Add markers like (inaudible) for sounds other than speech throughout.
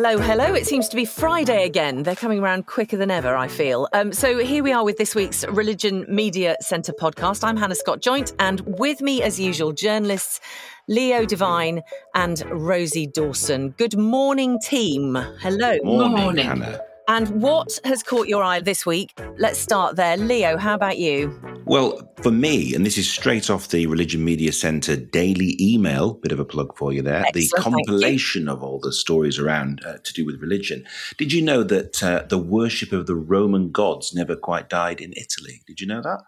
Hello, hello. It seems to be Friday again. They're coming around quicker than ever, I feel. Um, so here we are with this week's Religion Media Centre podcast. I'm Hannah Scott Joynt, and with me, as usual, journalists Leo Devine and Rosie Dawson. Good morning, team. Hello. Morning, morning. Hannah. And what has caught your eye this week? Let's start there. Leo, how about you? Well, for me, and this is straight off the Religion Media Centre daily email, bit of a plug for you there, Excellent, the compilation of all the stories around uh, to do with religion. Did you know that uh, the worship of the Roman gods never quite died in Italy? Did you know that?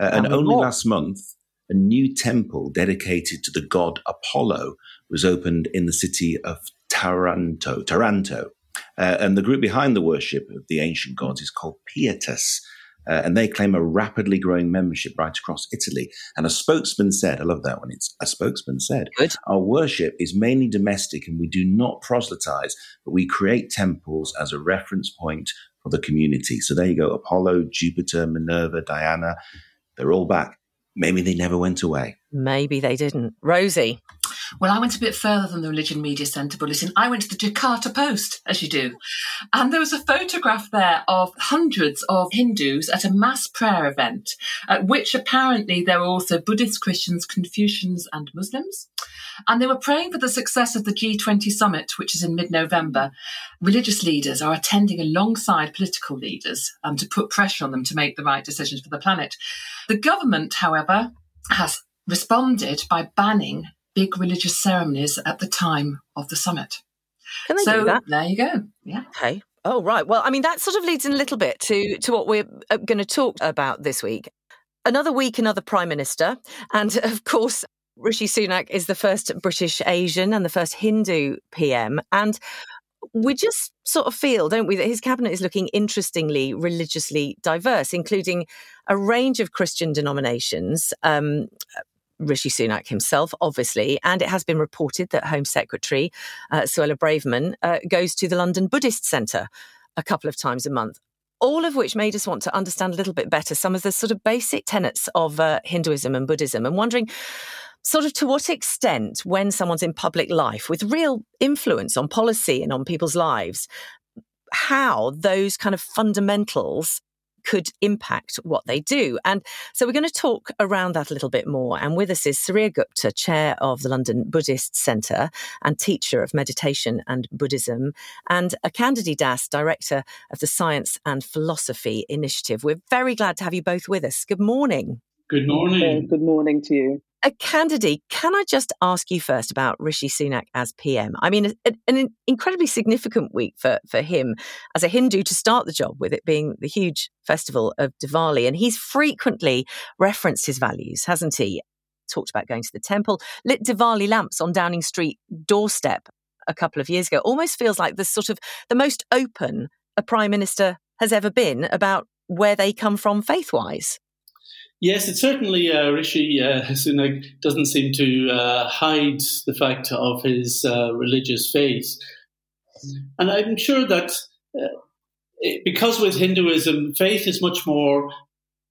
Uh, and only what? last month, a new temple dedicated to the god Apollo was opened in the city of Taranto. Taranto. Uh, and the group behind the worship of the ancient gods is called Pietas. Uh, and they claim a rapidly growing membership right across Italy. And a spokesman said, I love that one, it's a spokesman said, Good. our worship is mainly domestic and we do not proselytize, but we create temples as a reference point for the community. So there you go Apollo, Jupiter, Minerva, Diana, they're all back. Maybe they never went away. Maybe they didn't. Rosie. Well, I went a bit further than the Religion Media Centre bulletin. I went to the Jakarta Post, as you do. And there was a photograph there of hundreds of Hindus at a mass prayer event, at which apparently there were also Buddhists, Christians, Confucians, and Muslims. And they were praying for the success of the G20 summit, which is in mid November. Religious leaders are attending alongside political leaders um, to put pressure on them to make the right decisions for the planet. The government, however, has responded by banning big religious ceremonies at the time of the summit. Can they so, do that? There you go. Yeah. Okay. Oh, right. Well, I mean, that sort of leads in a little bit to, to what we're uh, going to talk about this week. Another week, another prime minister. And of course, Rishi Sunak is the first British Asian and the first Hindu PM. And we just sort of feel, don't we, that his cabinet is looking interestingly religiously diverse, including a range of Christian denominations, um, Rishi Sunak himself, obviously, and it has been reported that Home Secretary uh, Suella Braverman uh, goes to the London Buddhist Centre a couple of times a month. All of which made us want to understand a little bit better some of the sort of basic tenets of uh, Hinduism and Buddhism, and wondering sort of to what extent, when someone's in public life with real influence on policy and on people's lives, how those kind of fundamentals could impact what they do. And so we're going to talk around that a little bit more. And with us is Suryagupta, chair of the London Buddhist Centre and teacher of meditation and Buddhism, and Akhandadhi Das, director of the Science and Philosophy Initiative. We're very glad to have you both with us. Good morning. Good morning. Good morning to you. Uh, a candidate, can I just ask you first about Rishi Sunak as PM? I mean, an incredibly significant week for, for him as a Hindu to start the job with it being the huge festival of Diwali. And he's frequently referenced his values, hasn't he? Talked about going to the temple, lit Diwali lamps on Downing Street doorstep a couple of years ago. Almost feels like the sort of the most open a prime minister has ever been about where they come from faith wise. Yes, it certainly uh, Rishi uh, Sunak doesn't seem to uh, hide the fact of his uh, religious faith, and I'm sure that uh, because with Hinduism, faith is much more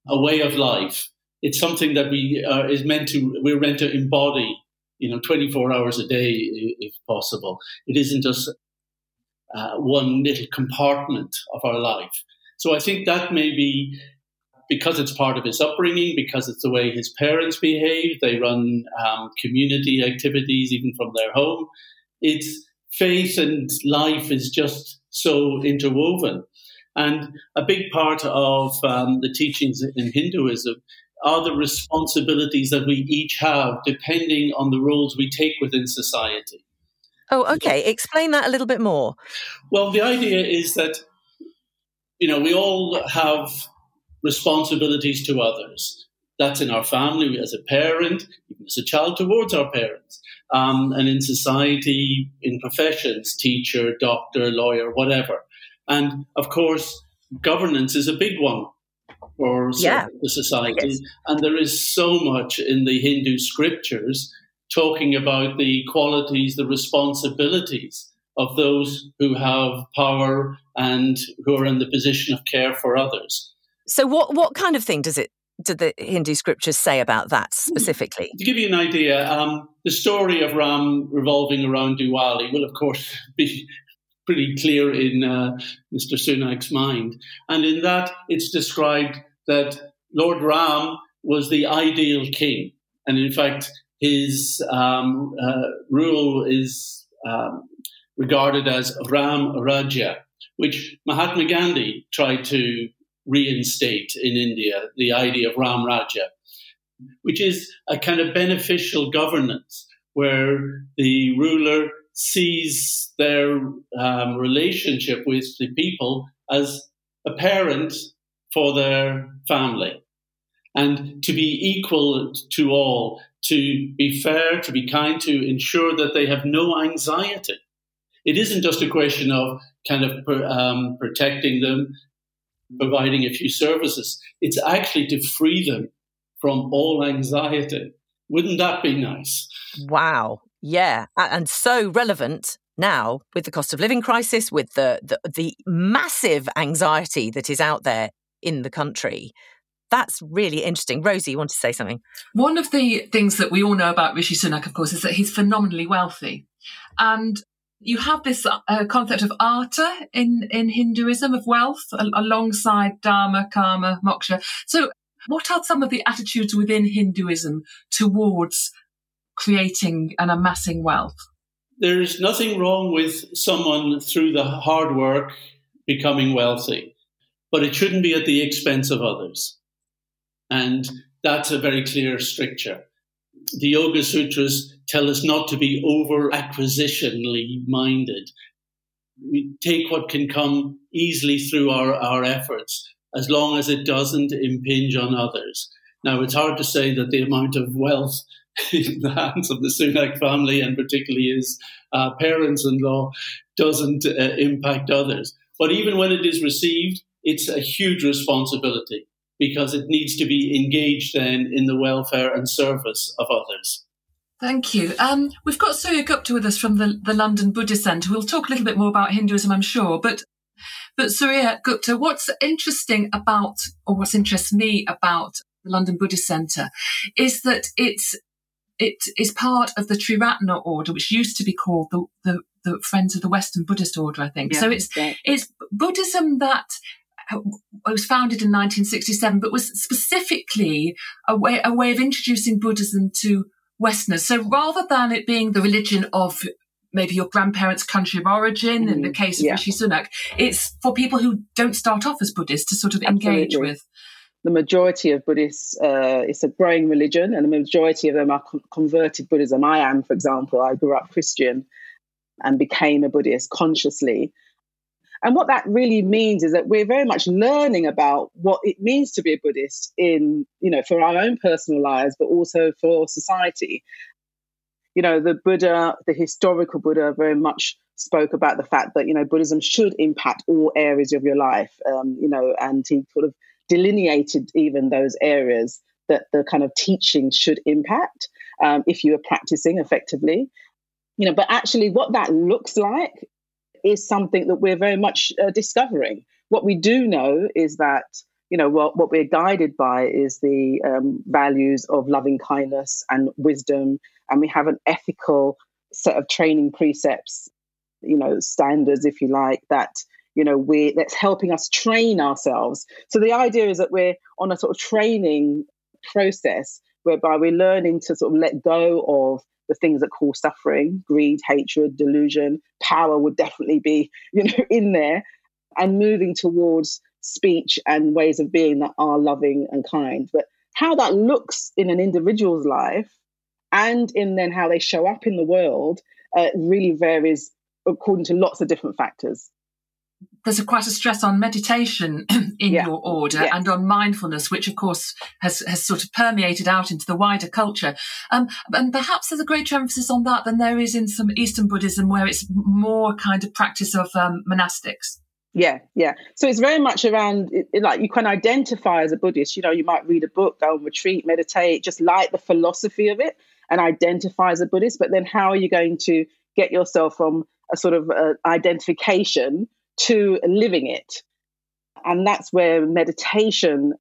a way of life. It's something that we are, is meant to we're meant to embody, you know, 24 hours a day if possible. It isn't just uh, one little compartment of our life. So I think that may be because it's part of his upbringing, because it's the way his parents behave, they run um, community activities even from their home. It's faith and life is just so interwoven. And a big part of um, the teachings in Hinduism are the responsibilities that we each have depending on the roles we take within society. Oh, okay. Explain that a little bit more. Well, the idea is that, you know, we all have responsibilities to others. That's in our family as a parent, even as a child towards our parents, um, and in society, in professions, teacher, doctor, lawyer, whatever. And of course, governance is a big one for yeah. the society. Yes. And there is so much in the Hindu scriptures talking about the qualities, the responsibilities of those who have power and who are in the position of care for others. So, what what kind of thing does it do the Hindu scriptures say about that hmm. specifically? To give you an idea, um, the story of Ram revolving around Diwali will, of course, (laughs) be pretty clear in uh, Mr. Sunak's mind. And in that, it's described that Lord Ram was the ideal king. And in fact, his um, uh, rule is um, regarded as Ram Rajya, which Mahatma Gandhi tried to reinstate in India, the idea of Ram Rajya, which is a kind of beneficial governance where the ruler sees their um, relationship with the people as a parent for their family and to be equal to all, to be fair, to be kind, to ensure that they have no anxiety. It isn't just a question of kind of um, protecting them, providing a few services. It's actually to free them from all anxiety. Wouldn't that be nice? Wow. Yeah. And so relevant now with the cost of living crisis, with the, the, the massive anxiety that is out there in the country. That's really interesting. Rosie, you want to say something? One of the things that we all know about Rishi Sunak, of course, is that he's phenomenally wealthy. And you have this uh, concept of artha in, in Hinduism of wealth alongside dharma, karma, moksha. So what are some of the attitudes within Hinduism towards creating and amassing wealth? There's nothing wrong with someone through the hard work becoming wealthy, but it shouldn't be at the expense of others. And that's a very clear stricture. The Yoga Sutras tell us not to be over acquisitionally minded. We take what can come easily through our, our efforts as long as it doesn't impinge on others. Now, it's hard to say that the amount of wealth (laughs) in the hands of the Sunak family and particularly his uh, parents in law doesn't uh, impact others. But even when it is received, it's a huge responsibility because it needs to be engaged then in the welfare and service of others. Thank you. Um, we've got Suryagupta with us from the, the London Buddhist Centre. We'll talk a little bit more about Hinduism, I'm sure. But but Suryagupta, what's interesting about, or what interests me about the London Buddhist Centre, is that it's it is part of the Triratna order, which used to be called the, the, the Friends of the Western Buddhist Order, I think. Yeah, so it's right. it's Buddhism that was founded in 1967, but was specifically a way a way of introducing Buddhism to Westerners. So rather than it being the religion of maybe your grandparents' country of origin, mm, in the mm-hmm. case of yeah. Rishi Sunak, it's for people who don't start off as Buddhists to sort of Absolutely. engage with. The majority of Buddhists, uh, it's a growing religion, and the majority of them are converted Buddhism. I am, for example, I grew up Christian and became a Buddhist consciously. And what that really means is that we're very much learning about what it means to be a Buddhist in, you know, for our own personal lives, but also for society you know, the Buddha, the historical Buddha, very much spoke about the fact that you know Buddhism should impact all areas of your life. Um, you know, and he sort of delineated even those areas that the kind of teaching should impact um, if you are practicing effectively. You know, but actually, what that looks like is something that we're very much uh, discovering. What we do know is that you know what, what we're guided by is the um, values of loving kindness and wisdom and we have an ethical set of training precepts you know standards if you like that you know we that's helping us train ourselves so the idea is that we're on a sort of training process whereby we're learning to sort of let go of the things that cause suffering greed hatred delusion power would definitely be you know in there and moving towards speech and ways of being that are loving and kind but how that looks in an individual's life and in then how they show up in the world uh, really varies according to lots of different factors. There's a, quite a stress on meditation (clears throat) in yeah. your order yeah. and on mindfulness, which of course has, has sort of permeated out into the wider culture. Um, and perhaps there's a greater emphasis on that than there is in some Eastern Buddhism, where it's more kind of practice of um, monastics. Yeah, yeah. So it's very much around it, like you can identify as a Buddhist. You know, you might read a book, go on retreat, meditate, just like the philosophy of it and identify as a Buddhist, but then how are you going to get yourself from a sort of uh, identification to living it? And that's where meditation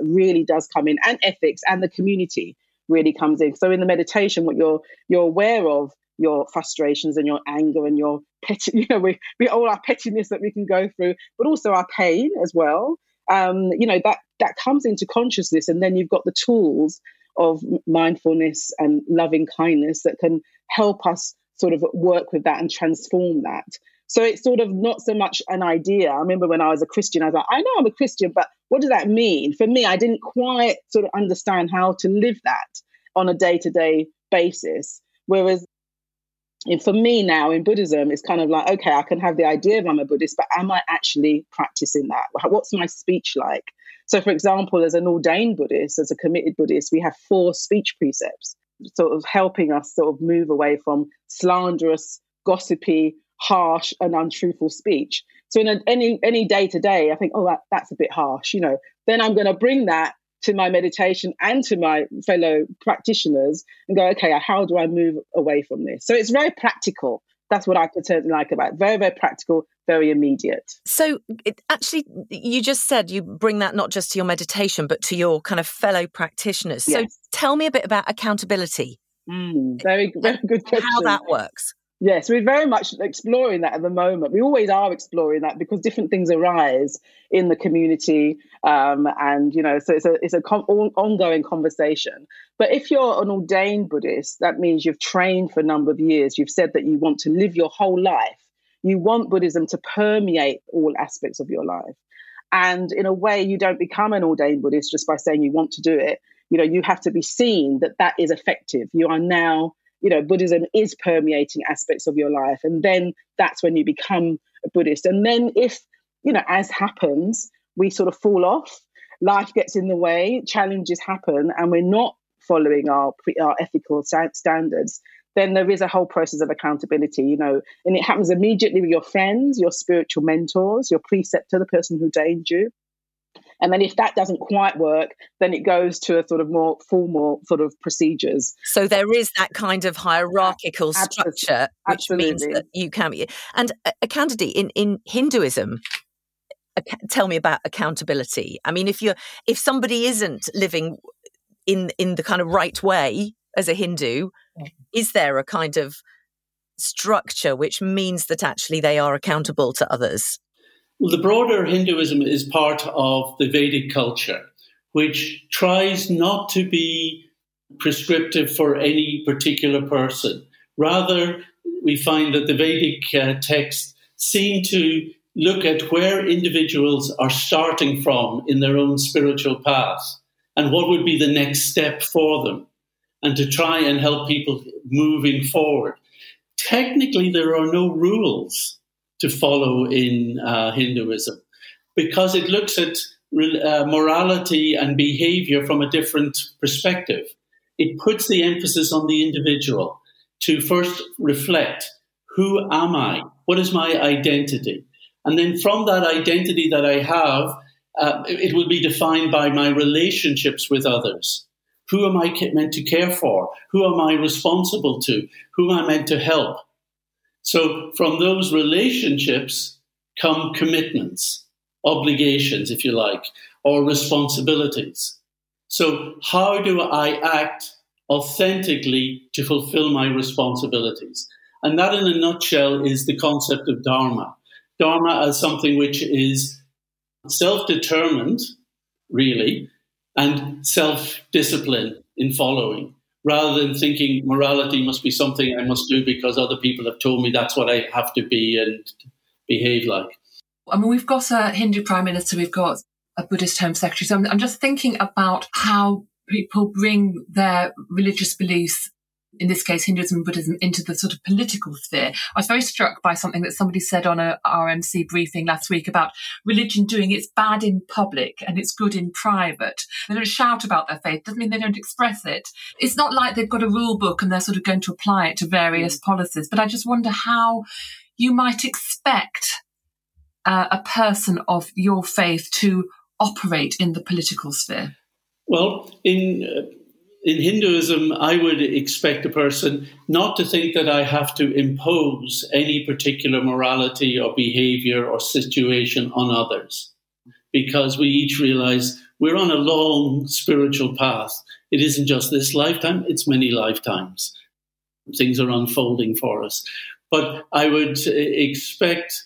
really does come in, and ethics and the community really comes in. So in the meditation, what you're you're aware of your frustrations and your anger and your petty, (laughs) you know, we, we all our pettiness that we can go through, but also our pain as well. Um, you know, that that comes into consciousness, and then you've got the tools of mindfulness and loving kindness that can help us sort of work with that and transform that. So it's sort of not so much an idea. I remember when I was a Christian, I was like, I know I'm a Christian, but what does that mean? For me, I didn't quite sort of understand how to live that on a day to day basis. Whereas for me now in Buddhism, it's kind of like, okay, I can have the idea of I'm a Buddhist, but am I actually practicing that? What's my speech like? So, for example, as an ordained Buddhist, as a committed Buddhist, we have four speech precepts, sort of helping us sort of move away from slanderous, gossipy, harsh, and untruthful speech. So, in a, any any day to day, I think, oh, that, that's a bit harsh, you know. Then I'm going to bring that to my meditation and to my fellow practitioners and go, okay, how do I move away from this? So it's very practical that's what I certainly like about it. Very, very practical, very immediate. So, it, actually, you just said you bring that not just to your meditation, but to your kind of fellow practitioners. Yes. So, tell me a bit about accountability. Mm, very, very good question. How that works. Yes, we're very much exploring that at the moment. We always are exploring that because different things arise in the community, um, and you know, so it's a it's a ongoing conversation. But if you're an ordained Buddhist, that means you've trained for a number of years. You've said that you want to live your whole life. You want Buddhism to permeate all aspects of your life, and in a way, you don't become an ordained Buddhist just by saying you want to do it. You know, you have to be seen that that is effective. You are now you know buddhism is permeating aspects of your life. And then that's when you become a buddhist. And then if you know as happens we sort of fall off life gets in the way challenges happen and we're not following our our ethical standards then there is a whole process of accountability you know. And it happens immediately with your friends your spiritual mentors your preceptor the person who ordained you and then if that doesn't quite work, then it goes to a sort of more formal sort of procedures. So there is that kind of hierarchical structure, which means that you can be. And uh, uh, a, Akhandadhi in, in Hinduism, tell me about accountability. I mean, if you're if somebody isn't living in in the kind of right way as a Hindu, is there a kind of structure which means that actually they are accountable to others? The broader Hinduism is part of the Vedic culture, which tries not to be prescriptive for any particular person. Rather, we find that the Vedic uh, texts seem to look at where individuals are starting from in their own spiritual path and what would be the next step for them, and to try and help people moving forward. Technically, there are no rules to follow in uh, Hinduism because it looks at uh, morality and behavior from a different perspective. It puts the emphasis on the individual to first reflect who am I? What is my identity? And then from that identity that I have, uh, it will be defined by my relationships with others. Who am I meant to care for? Who am I responsible to? Who am I meant to help? So from those relationships come commitments, obligations, if you like, or responsibilities. So how do I act authentically to fulfill my responsibilities? And that, in a nutshell, is the concept of Dharma. Dharma as something which is self determined, really, and self discipline in following rather than thinking morality must be something I must do because other people have told me that's what I have to be and behave like. I mean, we've got a Hindu prime minister, we've got a Buddhist home secretary. So I'm, I'm just thinking about how people bring their religious beliefs in this case, Hinduism and Buddhism into the sort of political sphere. I was very struck by something that somebody said on a RMC briefing last week about religion doing its bad in public and it's good in private. They don't shout about their faith, doesn't mean they don't express it. It's not like they've got a rule book and they're sort of going to apply it to various mm. policies, but I just wonder how you might expect uh, a person of your faith to operate in the political sphere. Well, in uh, in Hinduism, I would expect a person not to think that I have to impose any particular morality or behavior or situation on others, because we each realize we're on a long spiritual path. It isn't just this lifetime, it's many lifetimes. things are unfolding for us. But I would expect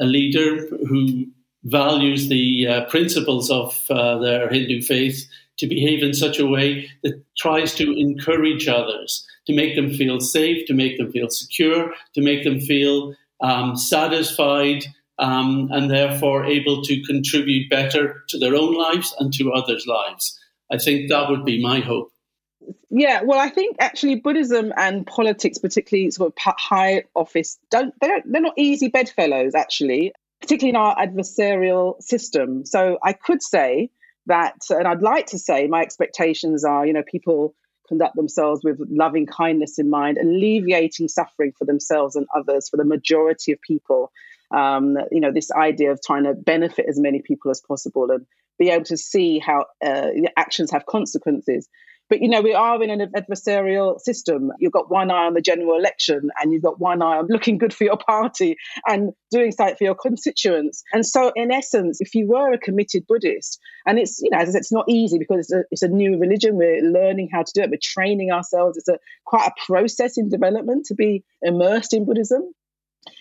a leader who values the uh, principles of uh, their Hindu faith to behave in such a way that tries to encourage others, to make them feel safe, to make them feel secure, to make them feel um, satisfied, um, and therefore able to contribute better to their own lives and to others' lives. I think that would be my hope. Yeah, well, I think actually Buddhism and politics, particularly sort of high office, don't they don't they're not easy bedfellows actually, particularly in our adversarial system. So I could say that, and I'd like to say, my expectations are, you know, people conduct themselves with loving kindness in mind, alleviating suffering for themselves and others, for the majority of people. Um, you know, this idea of trying to benefit as many people as possible and be able to see how uh, actions have consequences. But you know, we are in an adversarial system. You've got one eye on the general election, and you've got one eye on looking good for your party and doing something for your constituents. And so, in essence, if you were a committed Buddhist, and it's you know, as I it's not easy because it's a, it's a new religion. We're learning how to do it. We're training ourselves. It's a quite a process in development to be immersed in Buddhism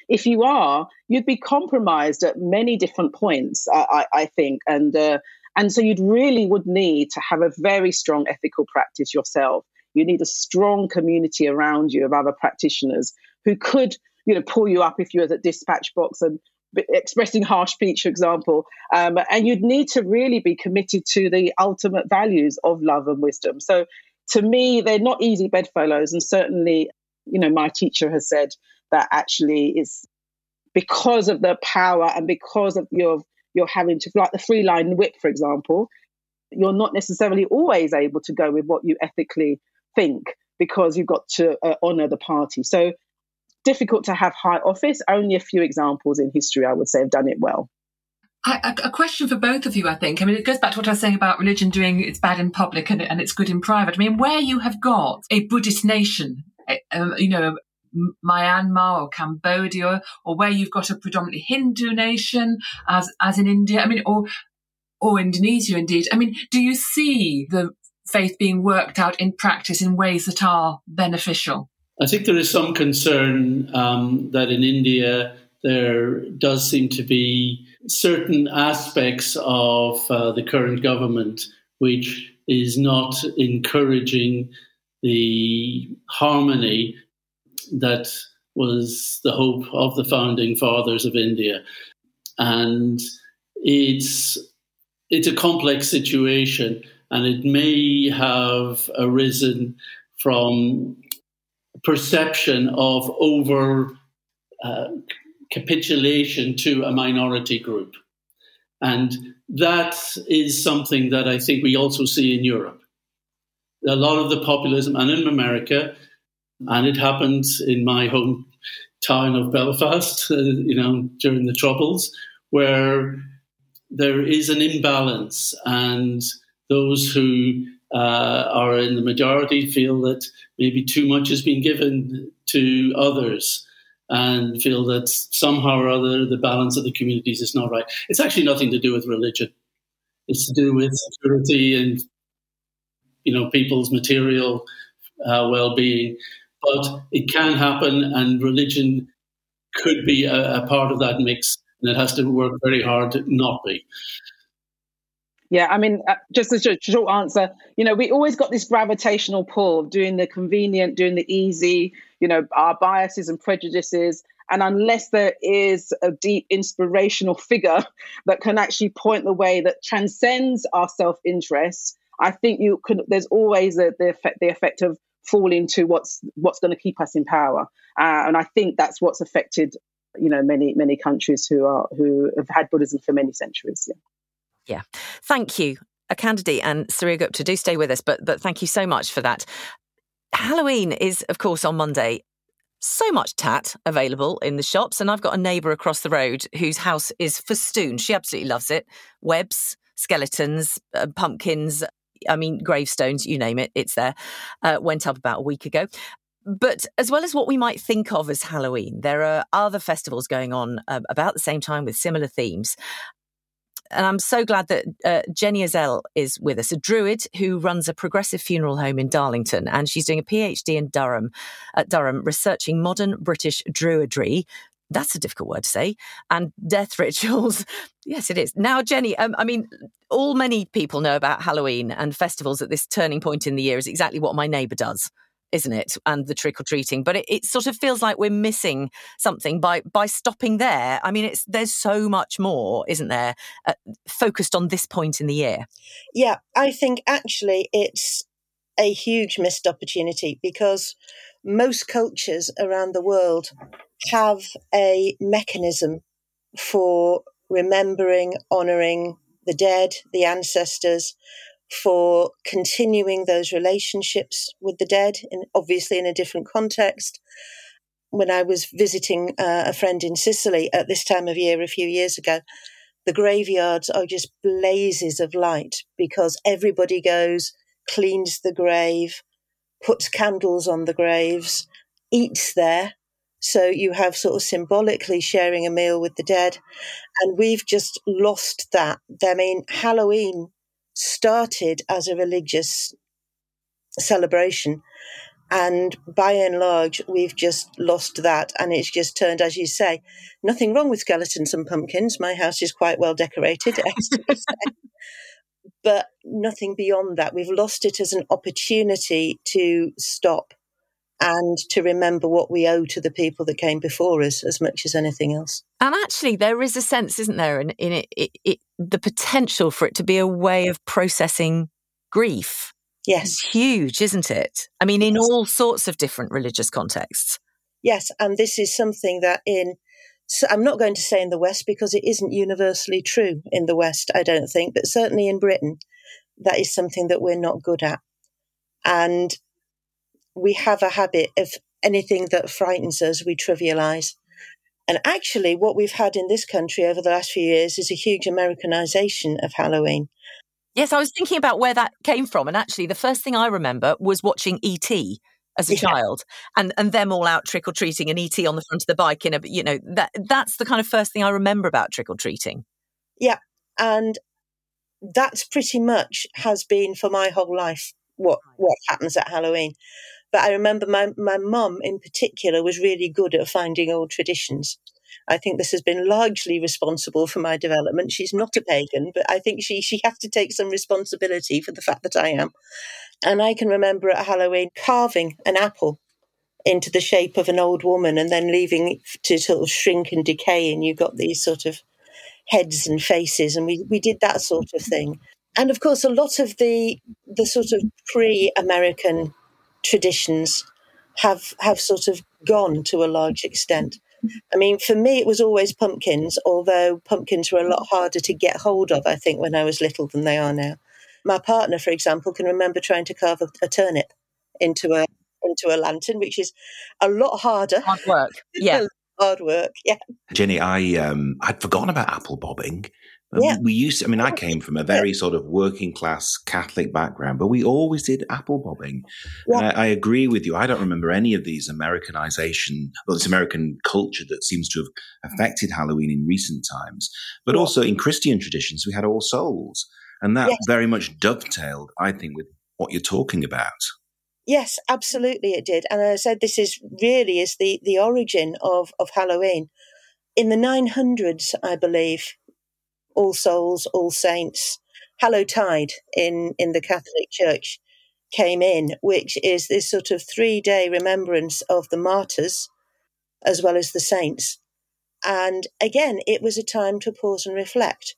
if you are, you'd be compromised at many different points, I, I think. And uh, and so you'd really would need to have a very strong ethical practice yourself. You need a strong community around you of other practitioners who could, you know, pull you up if you were at dispatch box and expressing harsh speech, for example. Um, and you'd need to really be committed to the ultimate values of love and wisdom. So to me, they're not easy bedfellows. And certainly, you know, my teacher has said that actually is because of the power and because of your you're having to, like the three line whip, for example, you're not necessarily always able to go with what you ethically think because you've got to uh, honor the party. So difficult to have high office. Only a few examples in history, I would say, have done it well. I, a, question for both of you, I think. I mean, it goes back to what I was saying about religion doing its bad in public and, and it's good in private. I mean, where you have got a Buddhist nation, eh, um, you know, Myanmar or Cambodia, or where you've got a predominantly Hindu nation, as as in India. I mean, or or Indonesia, indeed. I mean, do you see the faith being worked out in practice in ways that are beneficial? I think there is some concern um, that in India there does seem to be certain aspects of uh, the current government which is not encouraging the harmony that was the hope of the founding fathers of India. And it's it's a complex situation, and it may have arisen from perception of over uh, capitulation to a minority group. And that is something that I think we also see in Europe. A lot of the populism, and in America, and it happened in my home town of Belfast, uh, you know, during the Troubles, where there is an imbalance, and those who uh, are in the majority feel that maybe too much has been given to others and feel that somehow or other the balance of the communities is not right. It's actually nothing to do with religion. It's to do with security and you know people's material uh, well-being but it can happen, and religion could be a, a part of that mix, and it has to work very hard to not be. Yeah, I mean, uh, just as a short answer. You know, we always got this gravitational pull of doing the convenient, doing the easy. You know, our biases and prejudices, and unless there is a deep inspirational figure that can actually point the way that transcends our self-interest, I think you can. There's always the, the effect, the effect of fall into what's what's going to keep us in power. Uh, and I think that's what's affected, you know, many many countries who are who have had Buddhism for many centuries. Yeah. Yeah. Thank you. Akhandadhi and Suryagupta, do stay with us, but but thank you so much for that. Halloween is, of course, on Monday. So much tat available in the shops, and I've got a neighbour across the road whose house is festooned. She absolutely loves it. Webs, skeletons, uh, pumpkins, I mean, gravestones, you name it, it's there. Uh, went up about a week ago. But as well as what we might think of as Halloween, there are other festivals going on uh, about the same time with similar themes. and I'm so glad that uh, Jenny Uzzell is with us, a druid who runs a progressive funeral home in Darlington, and she's doing a PhD in Durham, at Durham, researching modern British druidry. That's a difficult word to say. And death (laughs) rituals. yes, it is. Now, Jenny, um, I mean, all many people know about Halloween and festivals at this turning point in the year is exactly what my neighbour does isn't it? And the trick or treating, but it, it, sort of feels like we're missing something by by stopping there. I mean, it's there's so much more, isn't there, uh, focused on this point in the year. Yeah, I think actually it's a huge missed opportunity because most cultures around the world have a mechanism for remembering, honouring the dead, the ancestors, for continuing those relationships with the dead, and obviously in a different context. When I was visiting uh, a friend in Sicily at this time of year a few years ago, the graveyards are just blazes of light because everybody goes, cleans the grave, puts candles on the graves, eats there. So you have sort of symbolically sharing a meal with the dead. And we've just lost that. I mean, Halloween started as a religious celebration. And by and large, we've just lost that. And it's just turned, as you say, nothing wrong with skeletons and pumpkins. My house is quite well decorated, (laughs) but nothing beyond that. We've lost it as an opportunity to stop and to remember what we owe to the people that came before us as much as anything else. And actually, there is a sense, isn't there, in, in it, it, it the potential for it to be a way of processing grief. Yes. It's huge, isn't it? I mean, in yes. all sorts of different religious contexts. Yes. And this is something that in, so I'm not going to say in the West because it isn't universally true in the West, I don't think, but certainly in Britain, that is something that we're not good at. And we have a habit of anything that frightens us, we trivialize. And actually, what we've had in this country over the last few years is a huge Americanization of Halloween. Yes, I was thinking about where that came from. And actually, the first thing I remember was watching E.T. as a yeah. child and, and them all out trick or treating and E.T. on the front of the bike. In a, you know, that that's the kind of first thing I remember about trick or treating. Yeah. And that's pretty much has been for my whole life what, what happens at Halloween. But I remember my, my mum in particular was really good at finding old traditions. I think this has been largely responsible for my development. She's not a pagan, but I think she, she has to take some responsibility for the fact that I am. And I can remember at Halloween carving an apple into the shape of an old woman and then leaving it to sort of shrink and decay. And you got these sort of heads and faces. And we, we did that sort of thing. And of course, a lot of the, the sort of pre American traditions have have sort of gone to a large extent. I mean, for me, it was always pumpkins, although pumpkins were a lot harder to get hold of, I think, when I was little than they are now. My partner, for example, can remember trying to carve a, a turnip into a into a lantern, which is a lot harder. Hard work. (laughs) Yeah. hard work. Yeah. Jenny, I um I'd forgotten about apple bobbing. Um, yeah. We used to, I mean, I came from a very sort of working class Catholic background, but we always did apple bobbing. Yeah. I, I, agree with you. I don't remember any of these Americanization or this American culture that seems to have affected Halloween in recent times. But yeah. also in Christian traditions, we had All Souls. And that yes. very much dovetailed, I think, with what you're talking about. Yes, absolutely it did. And as I said, this is really is the, the origin of, of Halloween. In the 900s, I believe, all Souls, All Saints, Hallowtide in, in the Catholic Church came in, which is this sort of three day remembrance of the martyrs as well as the saints. And again, it was a time to pause and reflect.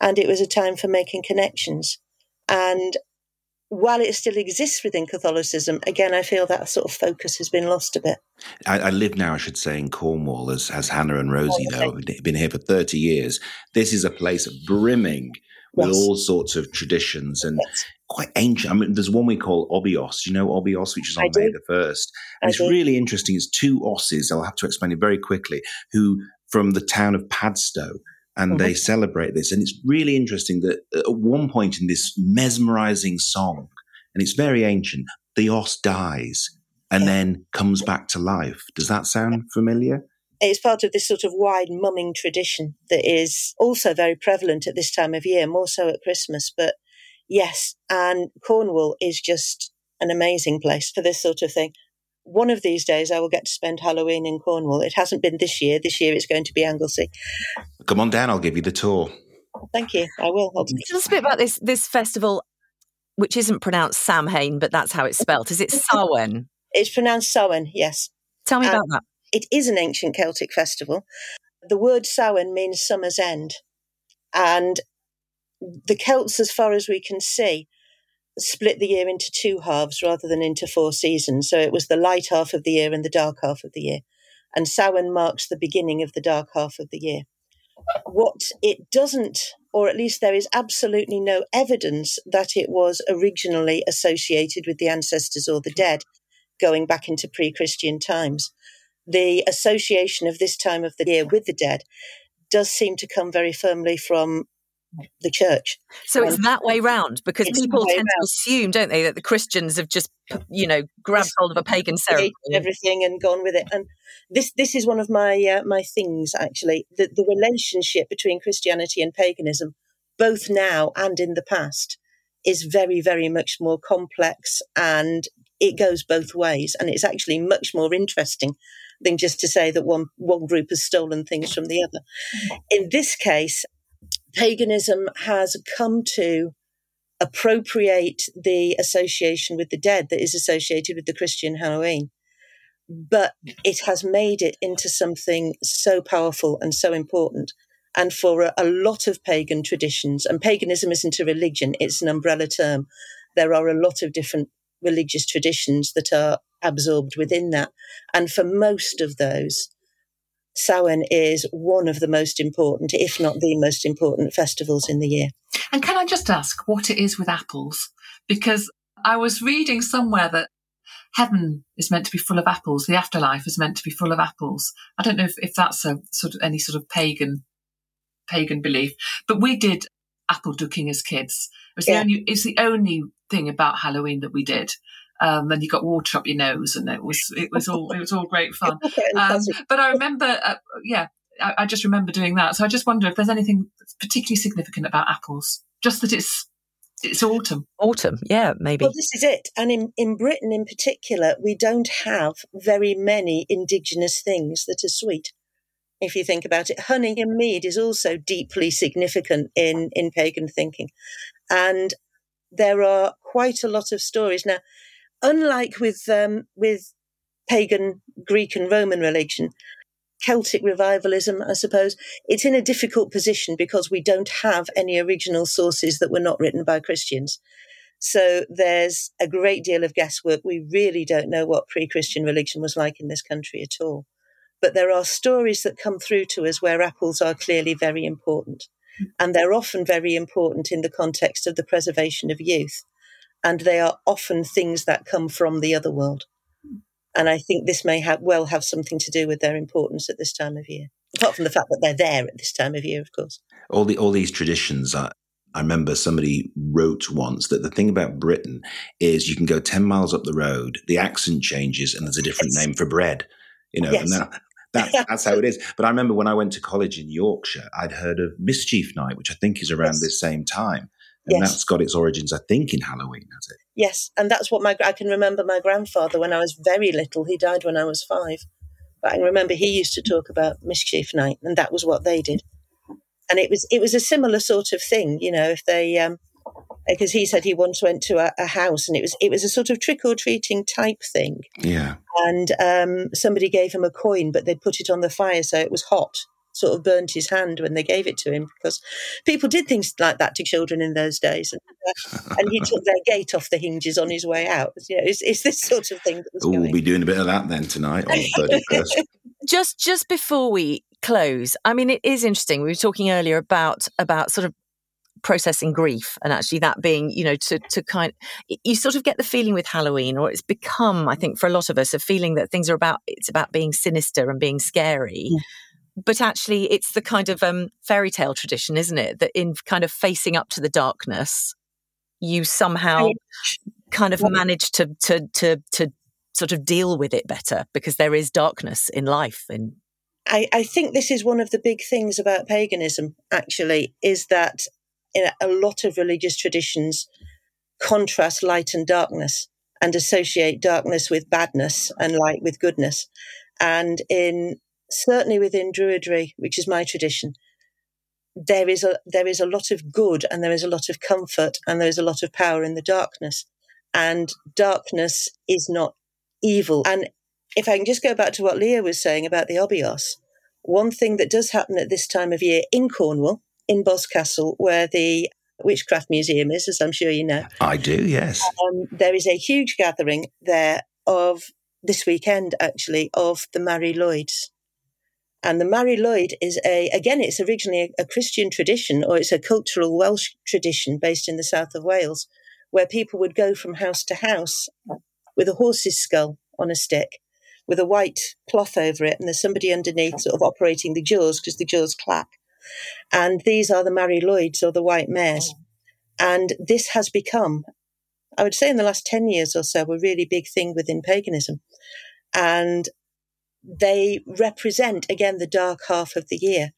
And it was a time for making connections. And while it still exists within Catholicism, again, I feel that sort of focus has been lost a bit. I, I live now, I should say, in Cornwall, as, as Hannah and Rosie oh, know. Been here for 30 years. This is a place brimming with yes. all sorts of traditions and yes. quite ancient. I mean, there's one we call Obby Oss. You know Obby Oss, which is on May the 1st. And I it's do. really interesting. It's two Osses, I'll have to explain it very quickly, who from the town of Padstow and mm-hmm. they celebrate this. And it's really interesting that at one point in this mesmerizing song, and it's very ancient, the os dies and then comes back to life. Does that sound familiar? It's part of this sort of wide mumming tradition that is also very prevalent at this time of year, more so at Christmas. But yes, and Cornwall is just an amazing place for this sort of thing. One of these days, I will get to spend Halloween in Cornwall. It hasn't been this year. This year, it's going to be Anglesey. Come on down. I'll give you the tour. Thank you. I will. Tell us a bit about this this festival, which isn't pronounced Samhain, but that's how it's spelt. Is it Samhain? (laughs) It's pronounced Samhain. Yes. Tell me um, about that. It is an ancient Celtic festival. The word Samhain means summer's end, and the Celts, as far as we can see, split the year into two halves rather than into four seasons. So it was the light half of the year and the dark half of the year. And Samhain marks the beginning of the dark half of the year. What it doesn't, or at least there is absolutely no evidence that it was originally associated with the ancestors or the dead, going back into pre Christian times. The association of this time of the year with the dead does seem to come very firmly from the church. So it's that way round because people tend round. to assume, don't they, that the Christians have just, you know, grabbed hold of a pagan ceremony, everything, and gone with it. And this this is one of my uh, my things actually. The the relationship between Christianity and paganism, both now and in the past, is very very much more complex, and it goes both ways, and it's actually much more interesting than just to say that one one group has stolen things from the other. In this case, paganism has come to appropriate the association with the dead that is associated with the Christian Halloween. But it has made it into something so powerful and so important. And for a, a lot of pagan traditions, and paganism isn't a religion, it's an umbrella term. There are a lot of different religious traditions that are absorbed within that. And for most of those, Samhain is one of the most important, if not the most important festivals in the year. And can I just ask what it is with apples? Because I was reading somewhere that heaven is meant to be full of apples, the afterlife is meant to be full of apples. I don't know if, if that's a sort of any sort of pagan pagan belief, but we did apple ducking as kids. It was yeah. the only it's the only thing about Halloween that we did um, and you got water up your nose, and it was it was all it was all great (laughs) fun. Um, but I remember, uh, yeah, I, I, just remember doing that. So I just wonder if there's anything particularly significant about apples. Just that it's it's autumn. Autumn, yeah, maybe. Well, this is it. And in, in Britain in particular, we don't have very many indigenous things that are sweet. If you think about it, honey and mead is also deeply significant in, in pagan thinking. And there are quite a lot of stories. Now, unlike with um, with pagan Greek and Roman religion, Celtic revivalism, I suppose, it's in a difficult position because we don't have any original sources that were not written by Christians. So there's a great deal of guesswork. We really don't know what pre Christian religion was like in this country at all. But there are stories that come through to us where apples are clearly very important. And they're often very important in the context of the preservation of youth and they are often things that come from the other world. And I think this may have, well have something to do with their importance at this time of year, apart from the fact that they're there at this time of year, of course. All the all these traditions are. I remember somebody wrote once that the thing about Britain is you can go 10 miles up the road, the accent changes, and there's a different yes. name for bread. You know, yes. and that, that, (laughs) that's how it is. But I remember when I went to college in Yorkshire, I'd heard of Mischief Night, which I think is around yes. this same time. And yes. that's got its origins, I think, in Halloween, has it? Yes, and that's what my I can remember my grandfather when I was very little. He died when I was five, but I can remember he used to talk about mischief night, and that was what they did. And it was it was a similar sort of thing, you know. If they um, because he said he once went to a, a, house and it was it was a sort of trick or treating type thing. Yeah. And um, somebody gave him a coin, but they'd put it on the fire so it was hot sort of burnt his hand when they gave it to him because people did things like that to children in those days. And, uh, and he took their gate off the hinges on his way out. You know, it's, it's this sort of thing. Oh, we'll be doing a bit of that then tonight on the (laughs) just just before we close, I mean, it is interesting. We were talking earlier about about sort of processing grief and actually that being you know to to kind you sort of get the feeling with halloween or it's become i think for a lot of us a feeling that things are about it's about being sinister and being scary yeah but actually it's the kind of um, fairy tale tradition isn't it? That in kind of facing up to the darkness you somehow kind of manage to to to to sort of deal with it better because there is darkness in life and I, I think this is one of the big things about paganism, actually, is that in a lot of religious traditions contrast light and darkness and associate darkness with badness and light with goodness. And in certainly within Druidry, which is my tradition, there is a there is a lot of good and there is a lot of comfort and there is a lot of power in the darkness. And darkness is not evil. And if I can just go back to what Leo was saying about the Obby Oss, one thing that does happen at this time of year in Cornwall, in Boscastle, where the Witchcraft Museum is, as I'm sure you know. I do, yes. Um, there is a huge gathering there of this weekend, actually, of the Mari Lwyd. And the Mari Lwyd is a, again, it's originally a, a Christian tradition or it's a cultural Welsh tradition based in the south of Wales, where people would go from house to house with a horse's skull on a stick with a white cloth over it, and there's somebody underneath sort of operating the jaws because the jaws clack. And these are the Mari Lwyds or the white mares. And this has become, I would say in the last 10 years or so, a really big thing within paganism. And they represent, again, the dark half of the year.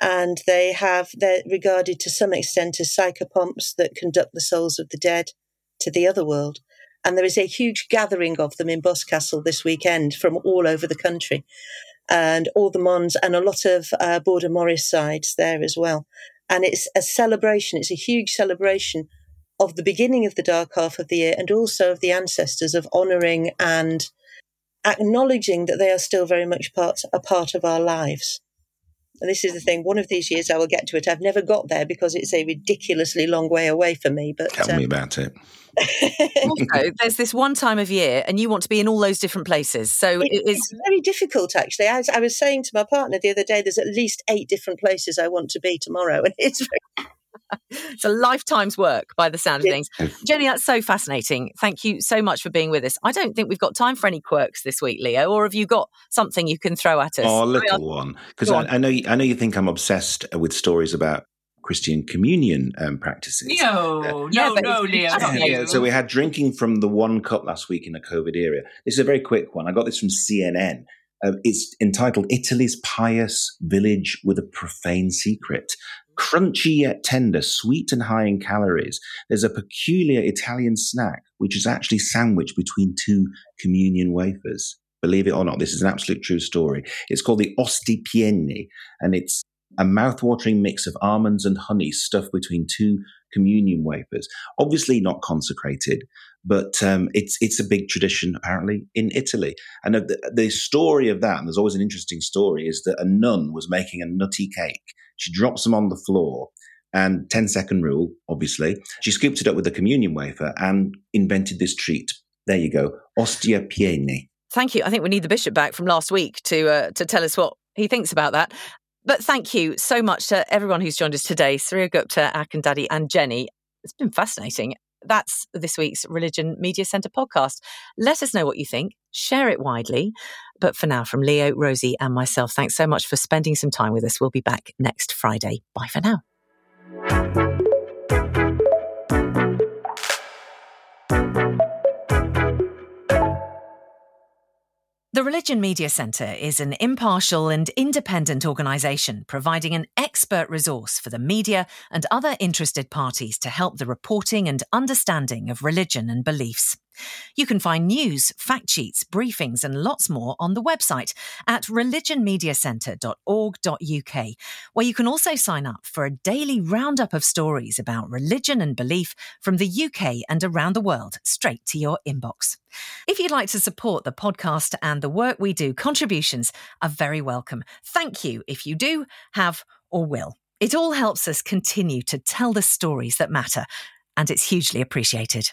And they have, they're regarded to some extent as psychopomps that conduct the souls of the dead to the other world. And there is a huge gathering of them in Boscastle this weekend from all over the country. And all the Mons and a lot of uh, Border Morris sides there as well. And it's a celebration, it's a huge celebration of the beginning of the dark half of the year and also of the ancestors of honouring and acknowledging that they are still very much part, a part of our lives. And this is the thing. One of these years I will get to it. I've never got there because it's a ridiculously long way away for me. But tell um, me about it. (laughs) also, there's this one time of year, and you want to be in all those different places. So it, it is it's very difficult, actually. As I was saying to my partner the other day, there's at least eight different places I want to be tomorrow, (laughs) and it's very (laughs) it's a lifetime's work by the sound of things. Jenny, that's so fascinating. Thank you so much for being with us. I don't think we've got time for any quirks this week, Leo, or have you got something you can throw at us? Oh, a little one. Because I, I, know I know you think I'm obsessed with stories about Christian communion um, practices. No, uh, no, no, Leo, not So we had drinking from the one cup last week in a COVID era. This is a very quick one. I got this from CNN. Uh, it's entitled Italy's Pious Village with a Profane Secret. Crunchy yet tender, sweet and high in calories. There's a peculiar Italian snack which is actually sandwiched between two communion wafers. Believe it or not, this is an absolute true story. It's called the Osti Pieni, and it's a mouth-watering mix of almonds and honey stuffed between two communion wafers. Obviously not consecrated, but um, it's it's a big tradition apparently in Italy. And the, the story of that, and there's always an interesting story, is that a nun was making a nutty cake. She drops them on the floor. And 10 second rule, obviously. She scooped it up with a communion wafer and invented this treat. There you go. Ostia pieni. Thank you. I think we need the bishop back from last week to uh, to tell us what he thinks about that. But thank you so much to everyone who's joined us today, Suryagupta, Ak Daddy, and Jenny. It's been fascinating. That's this week's Religion Media Centre podcast. Let us know what you think. Share it widely. But for now, from Leo, Rosie, and myself, thanks so much for spending some time with us. We'll be back next Friday. Bye for now. The Religion Media Centre is an impartial and independent organisation providing an expert resource for the media and other interested parties to help the reporting and understanding of religion and beliefs. You can find news, fact sheets, briefings, and lots more on the website at religionmediacentre.org.uk, where you can also sign up for a daily roundup of stories about religion and belief from the UK and around the world straight to your inbox. If you'd like to support the podcast and the work we do, contributions are very welcome. Thank you if you do, have, or will. It all helps us continue to tell the stories that matter, and it's hugely appreciated.